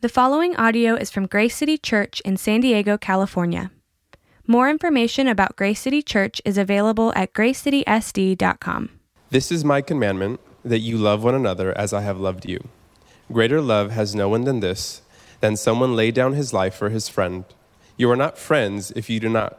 The following audio is from Grace City Church in San Diego, California. More information about Grace City Church is available at gracecitysd.com. This is my commandment that you love one another as I have loved you. Greater love has no one than this, than someone lay down his life for his friend. You are not friends if you do not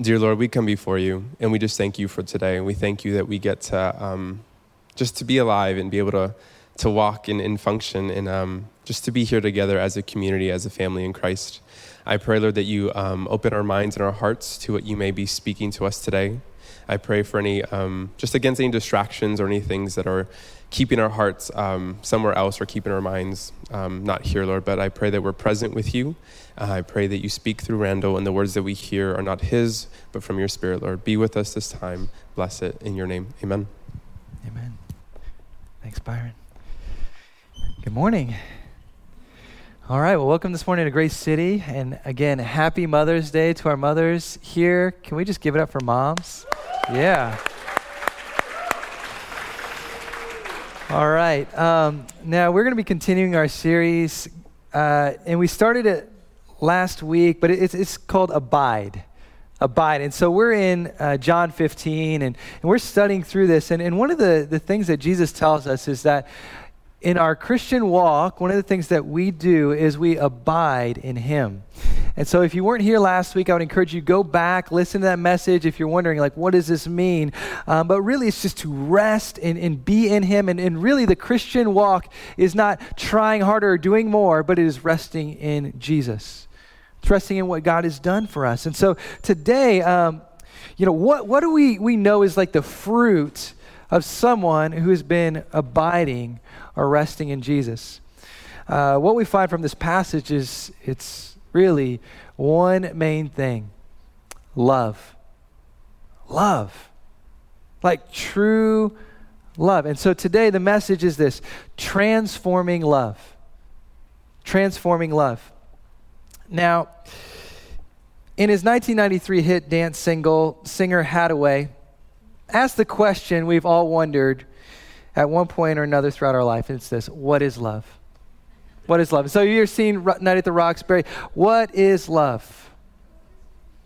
Dear Lord, we come before you and we just thank you for today. And we thank you that we get to um, just to be alive and be able to, to walk and, and function and um, just to be here together as a community, as a family in Christ. I pray, Lord, that you um, open our minds and our hearts to what you may be speaking to us today. I pray for any, um, just against any distractions or any things that are keeping our hearts um, somewhere else or keeping our minds um, not here, Lord. But I pray that we're present with you. Uh, I pray that you speak through Randall and the words that we hear are not his, but from your spirit, Lord. Be with us this time. Bless it in your name. Amen. Amen. Thanks, Byron. Good morning. All right, well, welcome this morning to Grace City. And again, happy Mother's Day to our mothers here. Can we just give it up for moms? Yeah. All right. Um, now we're going to be continuing our series, uh, and we started it last week, but it's, it's called Abide. Abide. And so we're in uh, John 15, and, and we're studying through this. And, and one of the, the things that Jesus tells us is that in our Christian walk, one of the things that we do is we abide in Him. And so if you weren't here last week, I would encourage you go back, listen to that message if you're wondering, like, what does this mean? Um, but really, it's just to rest and, and be in Him. And, and really, the Christian walk is not trying harder or doing more, but it is resting in Jesus. It's resting in what God has done for us. And so today, um, you know, what, what do we, we know is like the fruit of someone who has been abiding or resting in Jesus. Uh, what we find from this passage is it's really one main thing love. Love. Like true love. And so today the message is this transforming love. Transforming love. Now, in his 1993 hit dance single, singer Haddaway asked the question we've all wondered at one point or another throughout our life, it's this What is love? What is love? So you're seeing Night at the Roxbury. What is love?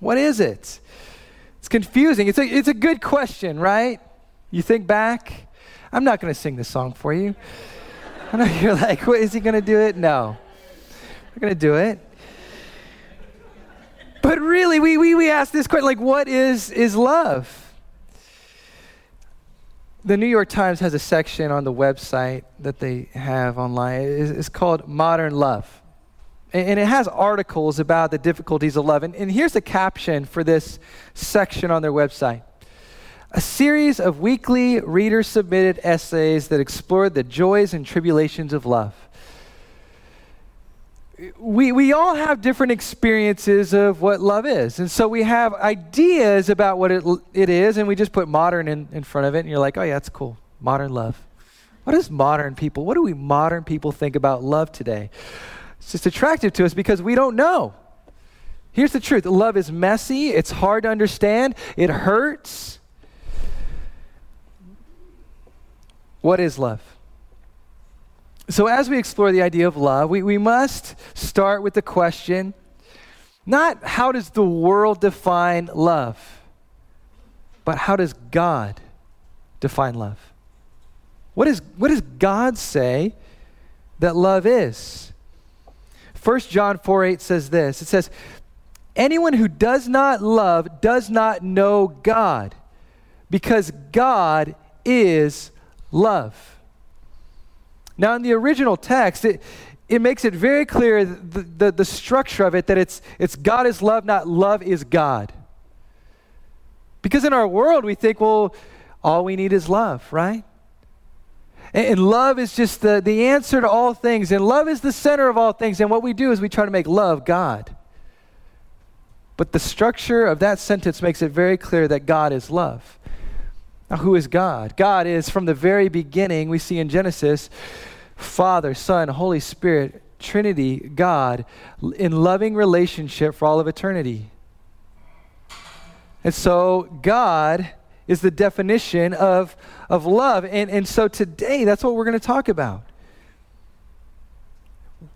What is it? It's confusing. It's a, it's a good question, right? You think back. I'm not going to sing this song for you. I know you're like, what, is he going to do it? No. We're going to do it. But really, we, we, we ask this question like, what is, is love? The New York Times has a section on the website that they have online. It's, called Modern Love. And, it has articles about the difficulties of love. And, here's the caption for this section on their website a series of weekly reader submitted essays that explored the joys and tribulations of love we, we all have different experiences of what love is. And so we have ideas about what it, it is, and we just put modern in, in front of it, and you're like, oh, yeah, that's cool. Modern love. What does modern people, what do we modern people think about love today? It's just attractive to us because we don't know. Here's the truth love is messy, it's hard to understand, it hurts. What is love? So, as we explore the idea of love, we, we must start with the question not how does the world define love, but how does God define love? What, is, what does God say that love is? 1 John 4 8 says this it says, Anyone who does not love does not know God, because God is love. Now, in the original text, it, it makes it very clear the, the, the structure of it that it's, it's God is love, not love is God. Because in our world, we think, well, all we need is love, right? And, and love is just the, the answer to all things. And love is the center of all things. And what we do is we try to make love God. But the structure of that sentence makes it very clear that God is love. Now, who is God? God is from the very beginning, we see in Genesis, Father, Son, Holy Spirit, Trinity, God, in loving relationship for all of eternity. And so, God is the definition of, of love. And, and so, today, that's what we're going to talk about.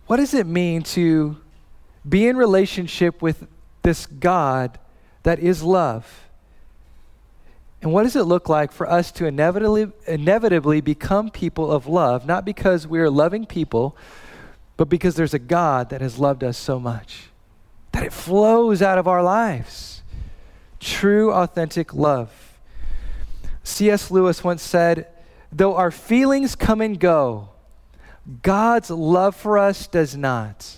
What does it mean to be in relationship with this God that is love? And what does it look like for us to inevitably, inevitably become people of love, not because we are loving people, but because there's a God that has loved us so much that it flows out of our lives? True, authentic love. C.S. Lewis once said, Though our feelings come and go, God's love for us does not.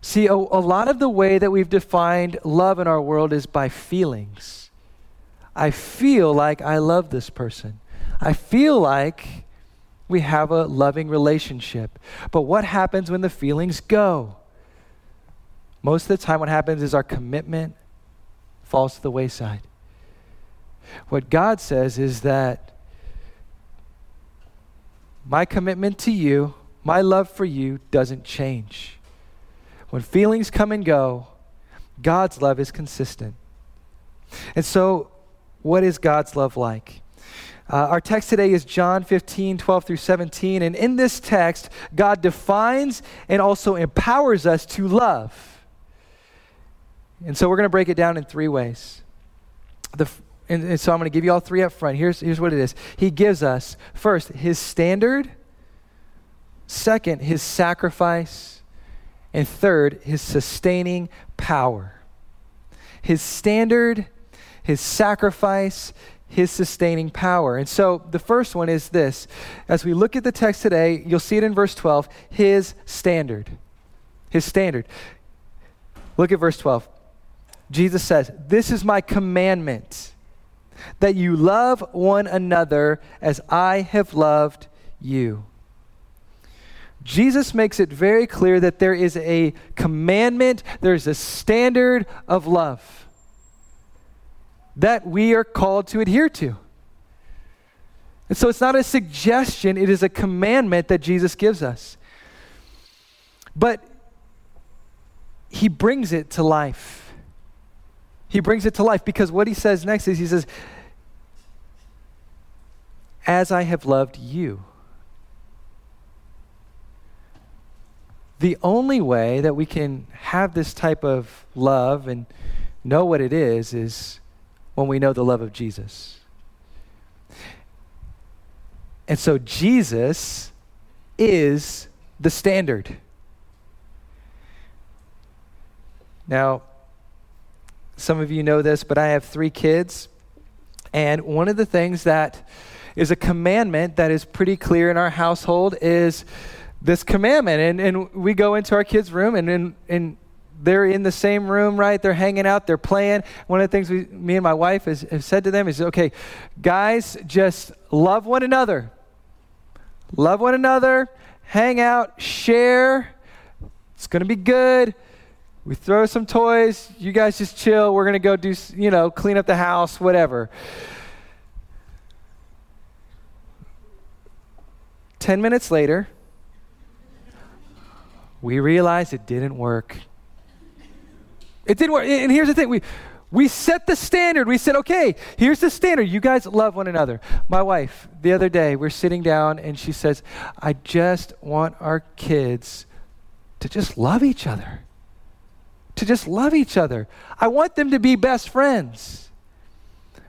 See, a, a, lot of the way that we've defined love in our world is by feelings. I feel like I love this person. I feel like we have a loving relationship. But what happens when the feelings go? Most of the time, what happens is our commitment falls to the wayside. What God says is that my commitment to you, my love for you, doesn't change. When feelings come and go, God's love is consistent. And so, what is God's love like? Uh, our text today is John 15, 12 through 17. And in this text, God defines and also empowers us to love. And so we're going to break it down in three ways. The, and, and so I'm going to give you all three up front. Here's, here's what it is He gives us, first, His standard, second, His sacrifice, and third, his sustaining power. His standard, his sacrifice, his sustaining power. And so the first one is this. As we look at the text today, you'll see it in verse 12 his standard. His standard. Look at verse 12. Jesus says, This is my commandment, that you love one another as I have loved you. Jesus makes it very clear that there is a commandment, there's a standard of love that we are called to adhere to. And so it's not a suggestion, it is a commandment that Jesus gives us. But he brings it to life. He brings it to life because what he says next is he says, As I have loved you. the only way that we can have this type of love and know what it is is when we know the love of Jesus. And so Jesus is the standard. Now, some of you know this, but I have three kids. And one of the things that is a commandment that is pretty clear in our household is this commandment. And, and we go into our kids' room, and, and, and they're in the same room, right? They're hanging out, they're playing. One of the things we, me and my wife has, have said to them is okay, guys, just love one another. Love one another, hang out, share. It's going to be good. We throw some toys. You guys just chill. We're going to go do, you know, clean up the house, whatever. 10 minutes later, we realized it didn't work. It didn't work. And here's the thing we, we set the standard. We said, okay, here's the standard. You guys love one another. My wife, the other day, we're sitting down and she says, I just want our kids to just love each other. To just love each other. I want them to be best friends.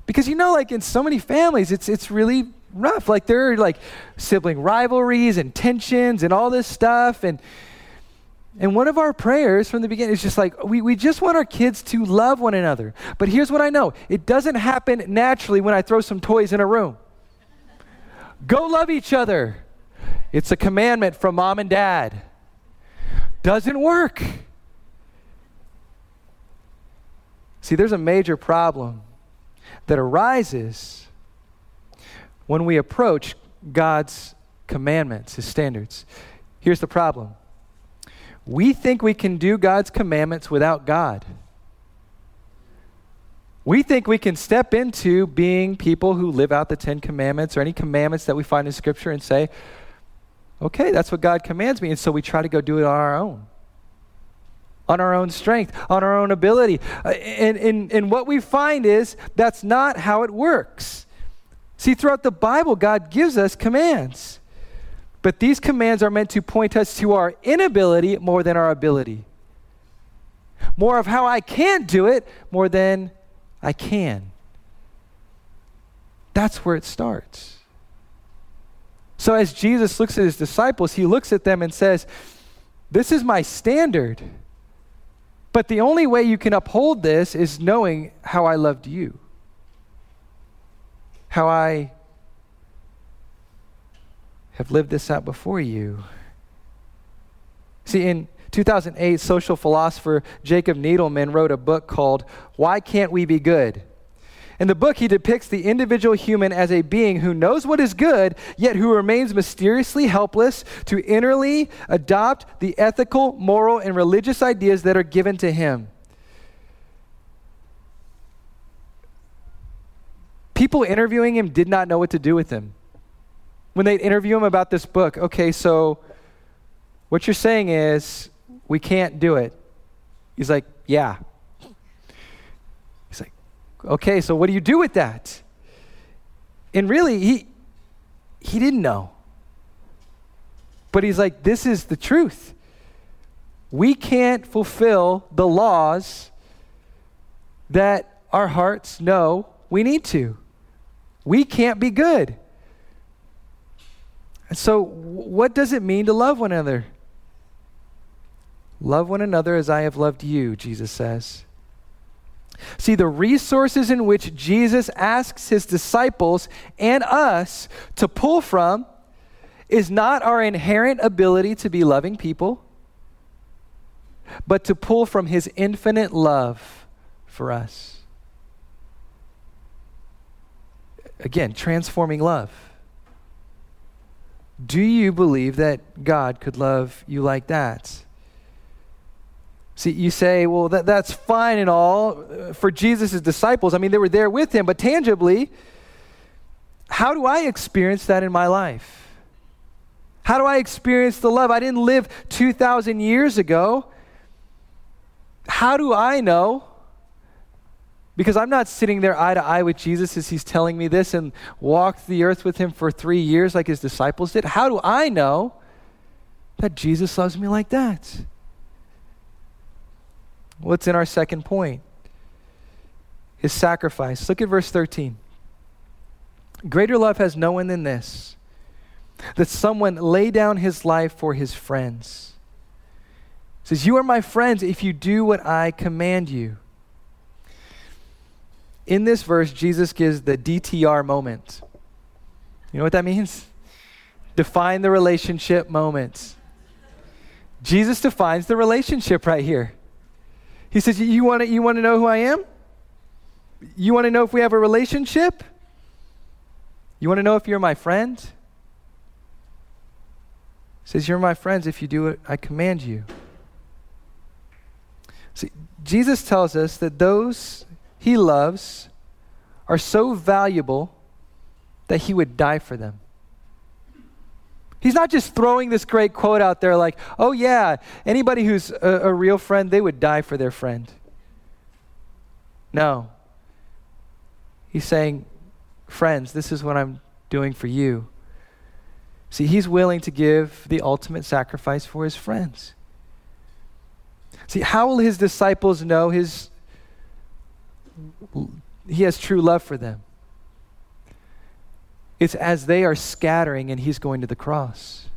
Because you know, like in so many families, it's, it's really rough. Like there are like sibling rivalries and tensions and all this stuff. And, and one of our prayers from the beginning is just like, we, we just want our kids to love one another. But here's what I know it doesn't happen naturally when I throw some toys in a room. Go love each other. It's a commandment from mom and dad. Doesn't work. See, there's a major problem that arises when we approach God's commandments, his standards. Here's the problem we think we can do God's commandments without God. We think we can step into being people who live out the Ten Commandments or any commandments that we find in Scripture and say, okay, that's what God commands me. And so we try to go do it on our own, on our own strength, on our own ability. Uh, and, and, and what we find is that's not how it works. See, throughout the Bible, God gives us commands. But these commands are meant to point us to our inability more than our ability. More of how I can't do it more than I can. That's where it starts. So, as Jesus looks at his disciples, he looks at them and says, This is my standard. But the only way you can uphold this is knowing how I loved you, how I have lived this out before you. See, in 2008, social philosopher Jacob Needleman wrote a book called Why Can't We Be Good? In the book, he depicts the individual human as a being who knows what is good, yet who remains mysteriously helpless to innerly adopt the ethical, moral, and religious ideas that are given to him. People interviewing him did not know what to do with him when they interview him about this book, okay, so what you're saying is we can't do it. He's like, yeah. He's like, okay, so what do you do with that? And really, he he didn't know. But he's like, this is the truth. We can't fulfill the laws that our hearts know we need to. We can't be good. So, what does it mean to love one another? Love one another as I have loved you, Jesus says. See, the resources in which Jesus asks his disciples and us to pull from is not our inherent ability to be loving people, but to pull from his infinite love for us. Again, transforming love. Do you believe that God could love you like that? See, you say, well, that, that's fine and all uh, for Jesus' disciples. I mean, they were there with him, but tangibly, how do I experience that in my life? How do I experience the love? I didn't live 2,000 years ago. How do I know because I'm not sitting there eye to eye with Jesus as he's telling me this and walked the earth with him for three years like his disciples did. How do I know that Jesus loves me like that? What's in our second point? His sacrifice. Look at verse 13. Greater love has no one than this that someone lay down his life for his friends. Says, You are my friends if you do what I command you. In this verse, Jesus gives the DTR moment. You know what that means? Define the relationship moment. Jesus defines the relationship right here. He says, You want to you wanna know who I am? You want to know if we have a relationship? You want to know if you're my friend? He says, You're my friends if you do what I command you. See, Jesus tells us that those he loves are so valuable that he would die for them. He's not just throwing this great quote out there like, oh, yeah, anybody who's a, a, real friend, they would die for their friend. No. He's saying, friends, this is what I'm doing for you. See, he's willing to give the ultimate sacrifice for his friends. See, how will his disciples know his he has true love for them. It's as they are scattering and he's going to the cross.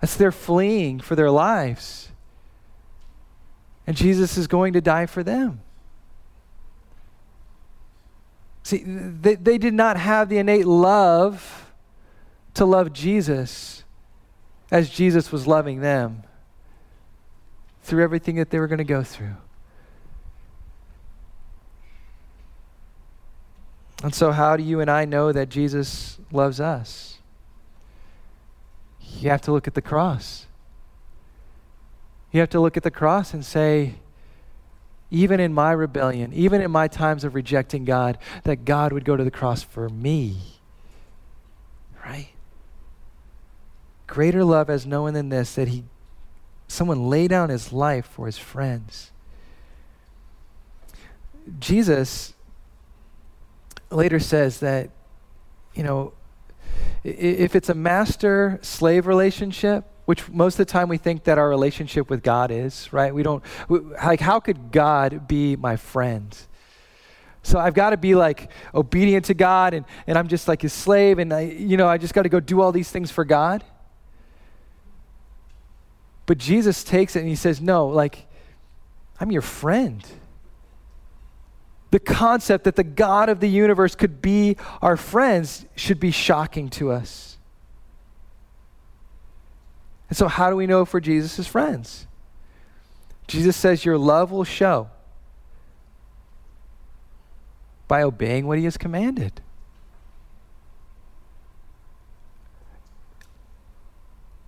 As they're fleeing for their lives. And Jesus is going to die for them. See, they, they did not have the innate love to love Jesus as Jesus was loving them through everything that they were going to go through. And so, how do you and I know that Jesus loves us? You have to look at the cross. You have to look at the cross and say, even in my rebellion, even in my times of rejecting God, that God would go to the cross for me. Right? Greater love has no one than this, that he someone lay down his life for his friends. Jesus later says that, you know, if it's a master slave relationship, which most of the time we think that our relationship with God is, right? We don't, we, like, how could God be my friend? So I've got to be like obedient to God and, and I'm just like his slave and I, you know, I just got to go do all these things for God. But Jesus takes it and he says, no, like, I'm your friend the concept that the God of the universe could be our friends should be shocking to us. And so, how do we know if we're Jesus' friends? Jesus says, Your love will show by obeying what he has commanded.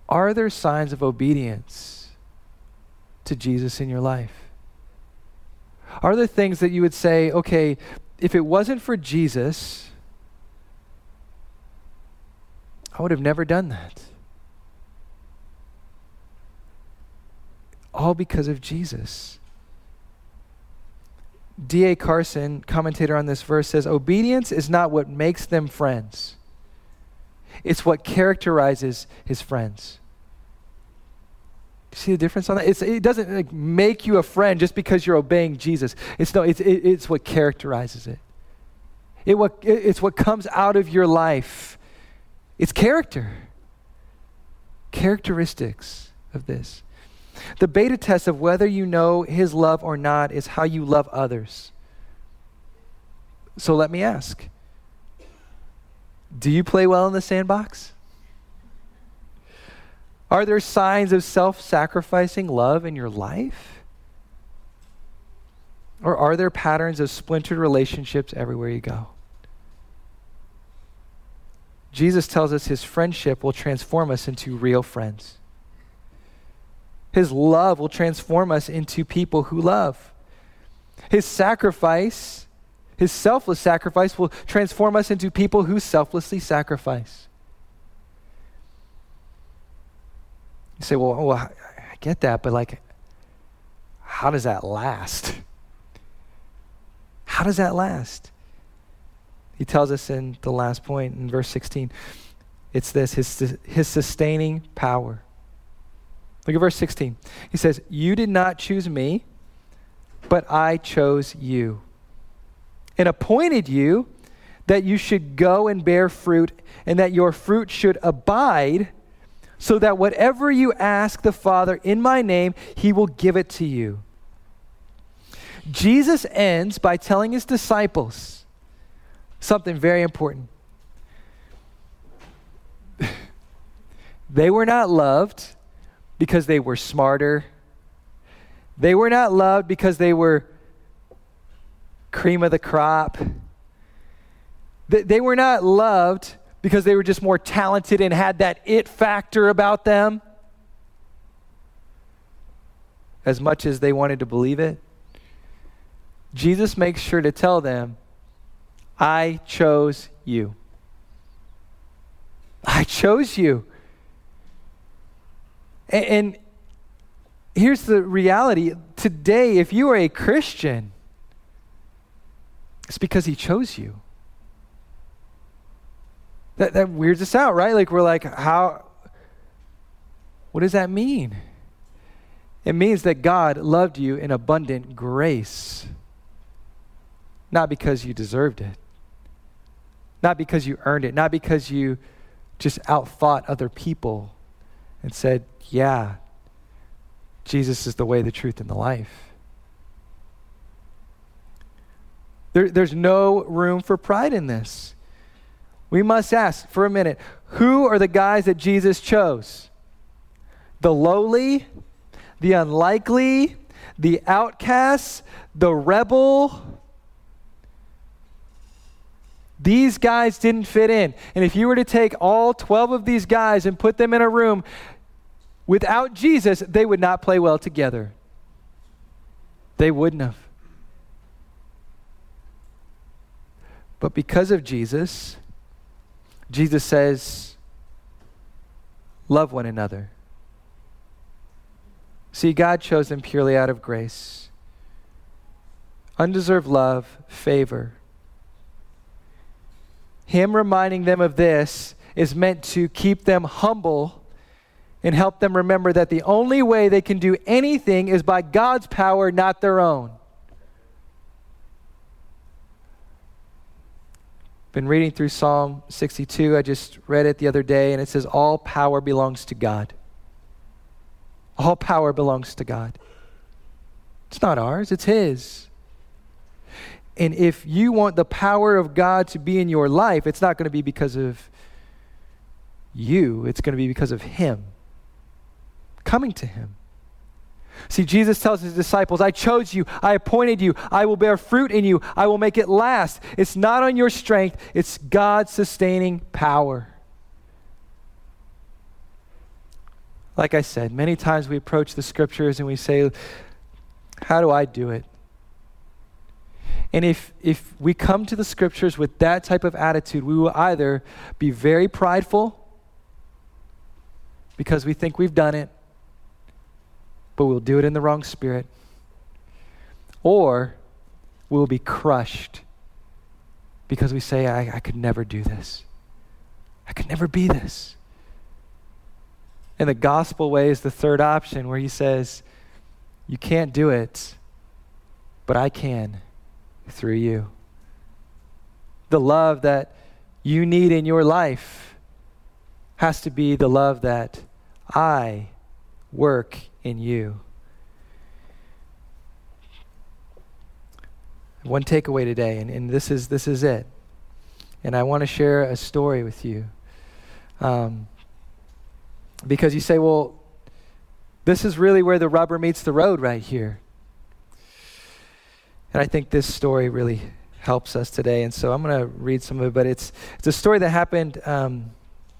Are there signs of obedience to Jesus in your life? Are there things that you would say, okay, if it wasn't for Jesus, I would have never done that? All because of Jesus. D.A. Carson, commentator on this verse, says Obedience is not what makes them friends, it's what characterizes his friends. See the difference on that? It's, it doesn't like, make you a friend just because you're obeying Jesus. It's, no, it's, it, it's what characterizes it. It what, it, it's what comes out of your life. It's character. Characteristics of this. The beta test of whether you know his love or not is how you love others. So let me ask Do you play well in the sandbox? Are there signs of self sacrificing love in your life? Or are there patterns of splintered relationships everywhere you go? Jesus tells us his friendship will transform us into real friends. His love will transform us into people who love. His sacrifice, his selfless sacrifice, will transform us into people who selflessly sacrifice. You say, well, well, I get that, but like, how does that last? How does that last? He tells us in the last point in verse 16. It's this his, his sustaining power. Look at verse 16. He says, You did not choose me, but I chose you and appointed you that you should go and bear fruit and that your fruit should abide so that whatever you ask the Father in my name, he will give it to you. Jesus ends by telling his disciples something very important. they were not loved because they were smarter. They were not loved because they were cream of the crop. They were not loved because they were just more talented and had that it factor about them as much as they wanted to believe it. Jesus makes sure to tell them, I chose you. I chose you. And, and, here's the reality today, if you are a Christian, it's because he chose you. That, that weirds us out, right? Like, we're like, how, what does that mean? It means that God loved you in abundant grace, not because you deserved it, not because you earned it, not because you just outthought other people and said, Yeah, Jesus is the way, the truth, and the life. There, there's no room for pride in this. We must ask for a minute who are the guys that Jesus chose? The lowly, the unlikely, the outcast, the rebel. These guys didn't fit in. And if you were to take all 12 of these guys and put them in a room without Jesus, they would not play well together. They wouldn't have. But because of Jesus, Jesus says, love one another. See, God chose them purely out of grace. Undeserved love, favor. Him reminding them of this is meant to keep them humble and help them remember that the only way they can do anything is by God's power, not their own. Been reading through Psalm 62. I just read it the other day, and it says, All power belongs to God. All power belongs to God. It's not ours, it's His. And if you want the power of God to be in your life, it's not going to be because of you, it's going to be because of Him. Coming to Him. See, Jesus tells his disciples, I chose you, I appointed you, I will bear fruit in you, I will make it last. It's not on your strength, it's God's sustaining power. Like I said, many times we approach the scriptures and we say, How do I do it? And if, if we come to the scriptures with that type of attitude, we will either be very prideful because we think we've done it, but we'll do it in the wrong spirit. Or we'll be crushed because we say, I, I could never do this. I could never be this. And the gospel way is the third option where he says, You can't do it, but I can through you. The love that you need in your life has to be the love that I work in you. One takeaway today, and, and this, is, this is it. And I want to share a story with you. Um, because you say, well, this is really where the rubber meets the road right here. And I think this story really helps us today. And so I'm going to read some of it, but it's, it's a story that happened um,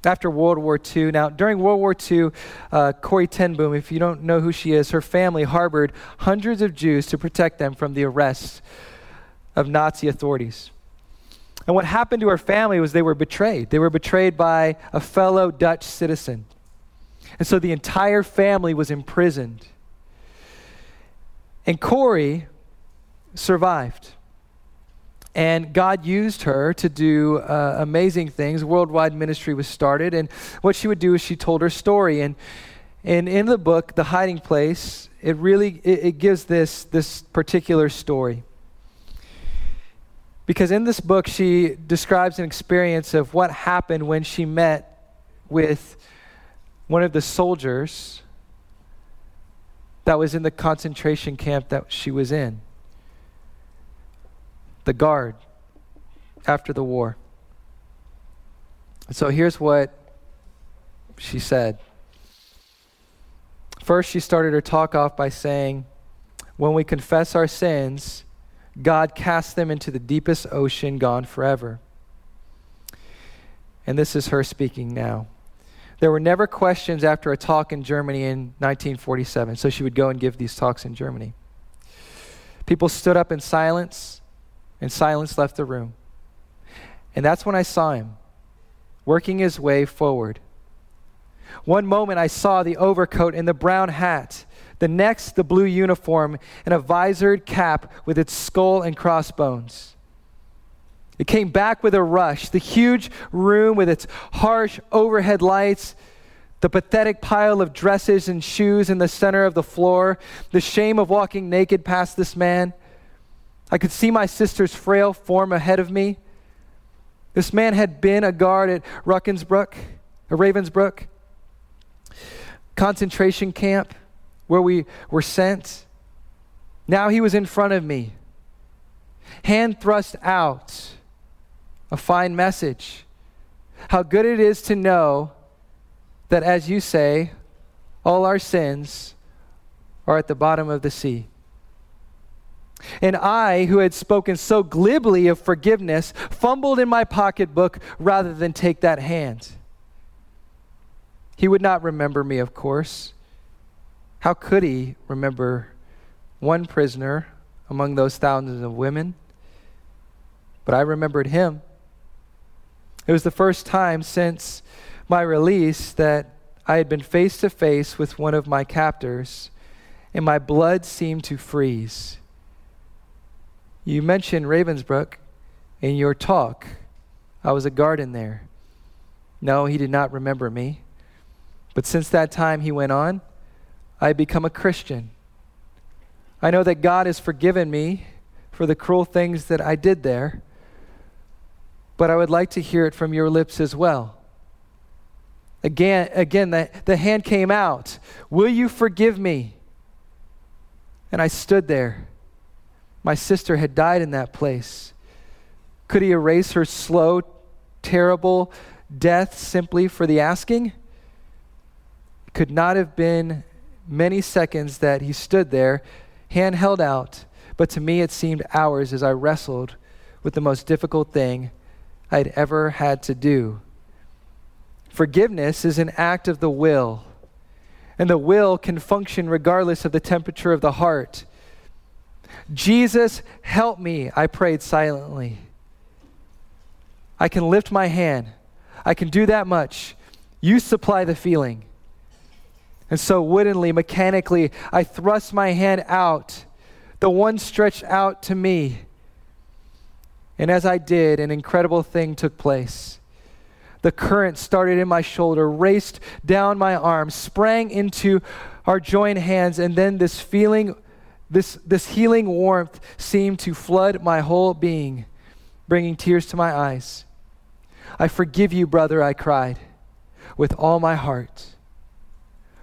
after World War II. Now, during World War II, uh, Corrie ten Boom, if you don't know who she is, her family harbored hundreds of Jews to protect them from the arrests of Nazi authorities. And what happened to her family was they were betrayed. They were betrayed by a fellow Dutch citizen. And so the entire family was imprisoned. And Corrie survived. And God used her to do uh, amazing things. Worldwide ministry was started. And what she would do is she told her story. And, and in the book, The Hiding Place, it really it, it gives this, this particular story. Because in this book, she describes an experience of what happened when she met with one of the soldiers that was in the concentration camp that she was in the guard after the war. So here's what she said. First, she started her talk off by saying, When we confess our sins, God casts them into the deepest ocean, gone forever. And this is her speaking now. There were never questions after a talk in Germany in 1947, so she would go and give these talks in Germany. People stood up in silence and silence left the room. And that's when I saw him working his way forward. One moment I saw the overcoat and the brown hat, the next, the blue uniform and a visored cap with its skull and crossbones. It came back with a rush. The huge room with its harsh overhead lights, the pathetic pile of dresses and shoes in the center of the floor, the shame of walking naked past this man. I could see my sister's frail form ahead of me. This man had been a guard at Ruckensbrook, or Ravensbrück, concentration camp where we were sent. Now he was in front of me, hand thrust out, a fine message. How good it is to know that, as you say, all our sins are at the bottom of the sea. And I, who had spoken so glibly of forgiveness, fumbled in my pocketbook rather than take that hand. He would not remember me, of course. How could he remember one prisoner among those thousands of women? But I remembered him. It was the first time since my release that I had been face to face with one of my captors, and my blood seemed to freeze. You mentioned Ravensbrück in your talk. I was a guard in there. No, he did not remember me. But since that time, he went on, I had become a Christian. I know that God has forgiven me for the cruel things that I did there, but I would like to hear it from your lips as well. Again, again the, the hand came out. Will you forgive me? And I stood there my sister had died in that place. Could he erase her slow, terrible death simply for the asking? It could not have been many seconds that he stood there, hand held out, but to me it seemed hours as I wrestled with the most difficult thing I'd ever had to do. Forgiveness is an act of the will, and the will can function regardless of the temperature of the heart. Jesus, help me, I prayed silently. I can lift my hand. I can do that much. You supply the feeling. And so, woodenly, mechanically, I thrust my hand out, the one stretched out to me. And as I did, an incredible thing took place. The current started in my shoulder, raced down my arm, sprang into our joined hands, and then this feeling this, this healing warmth seemed to flood my whole being, bringing tears to my eyes. I forgive you, brother, I cried, with all my heart.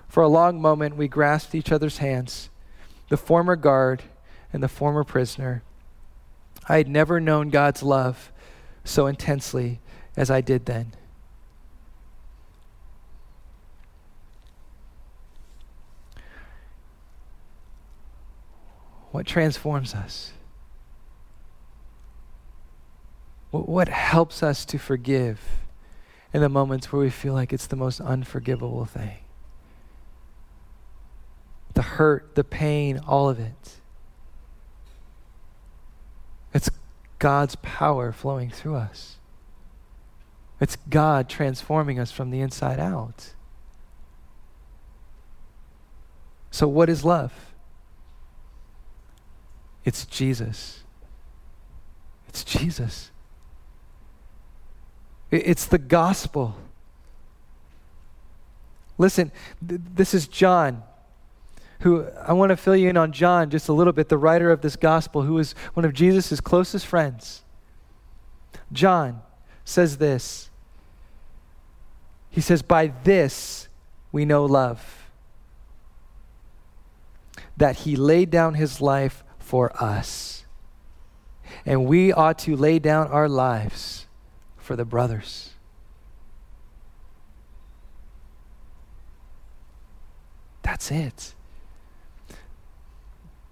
For a long moment, we grasped each other's hands, the former guard and the former prisoner. I had never known God's love so intensely as I did then. What transforms us? What helps us to forgive in the moments where we feel like it's the most unforgivable thing? The hurt, the pain, all of it. It's God's power flowing through us. It's God transforming us from the inside out. So, what is love? It's Jesus. It's Jesus. It's the gospel. Listen, th- this is John, who I want to fill you in on John just a little bit, the writer of this gospel, who is one of Jesus' closest friends. John says this He says, By this we know love, that he laid down his life for us. And we ought to lay down our lives for the brothers. That's it.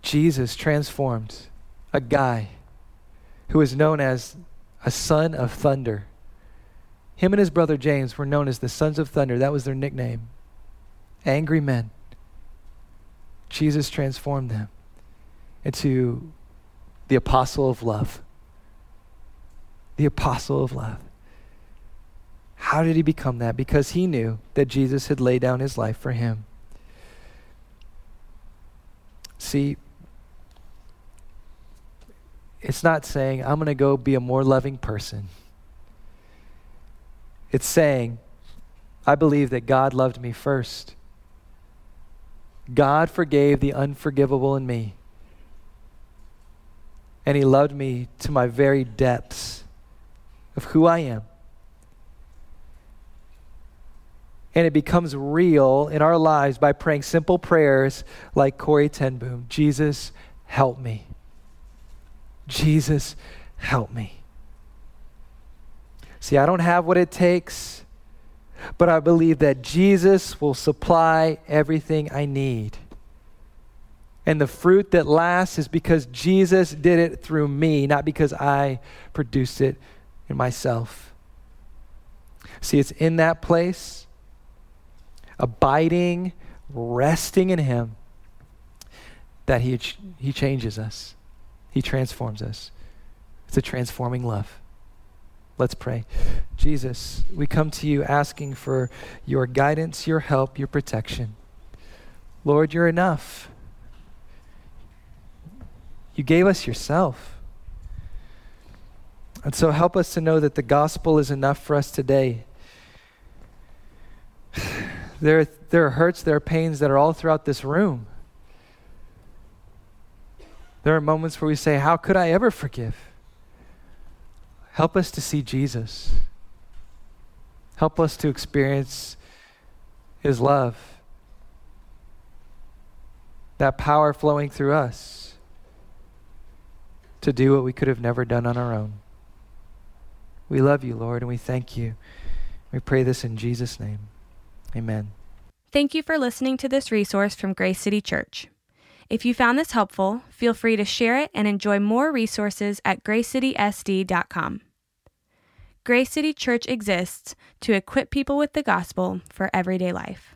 Jesus transformed a guy who is known as a son of thunder. Him and his brother James were known as the sons of thunder. That was their nickname. Angry men. Jesus transformed them into the apostle of love. The apostle of love. How did he become that? Because he knew that Jesus had laid down his life for him. See, it's not saying, I'm going to go be a more loving person. It's saying, I believe that God loved me first. God forgave the unforgivable in me and He loved me to my very depths of who I am. And it becomes real in our lives by praying simple prayers like Corrie ten Boom Jesus, help me. Jesus, help me. See, I don't have what it takes, but I believe that Jesus will supply everything I need. And the fruit that lasts is because Jesus did it through me, not because I produced it in myself. See, it's in that place, abiding, resting in Him, that He, he changes us, He transforms us. It's a transforming love. Let's pray. Jesus, we come to you asking for your guidance, your help, your protection. Lord, you're enough. You gave us yourself. And so help us to know that the gospel is enough for us today. There, there are hurts, there are pains that are all throughout this room. There are moments where we say, How could I ever forgive? Help us to see Jesus. Help us to experience His love, that power flowing through us to do what we could have never done on our own. We love you, Lord, and we thank you. We pray this in Jesus' name. Amen. Thank you for listening to this resource from Grace City Church. If you found this helpful, feel free to share it and enjoy more resources at gracecitysd.com. Grace City Church exists to equip people with the gospel for everyday life.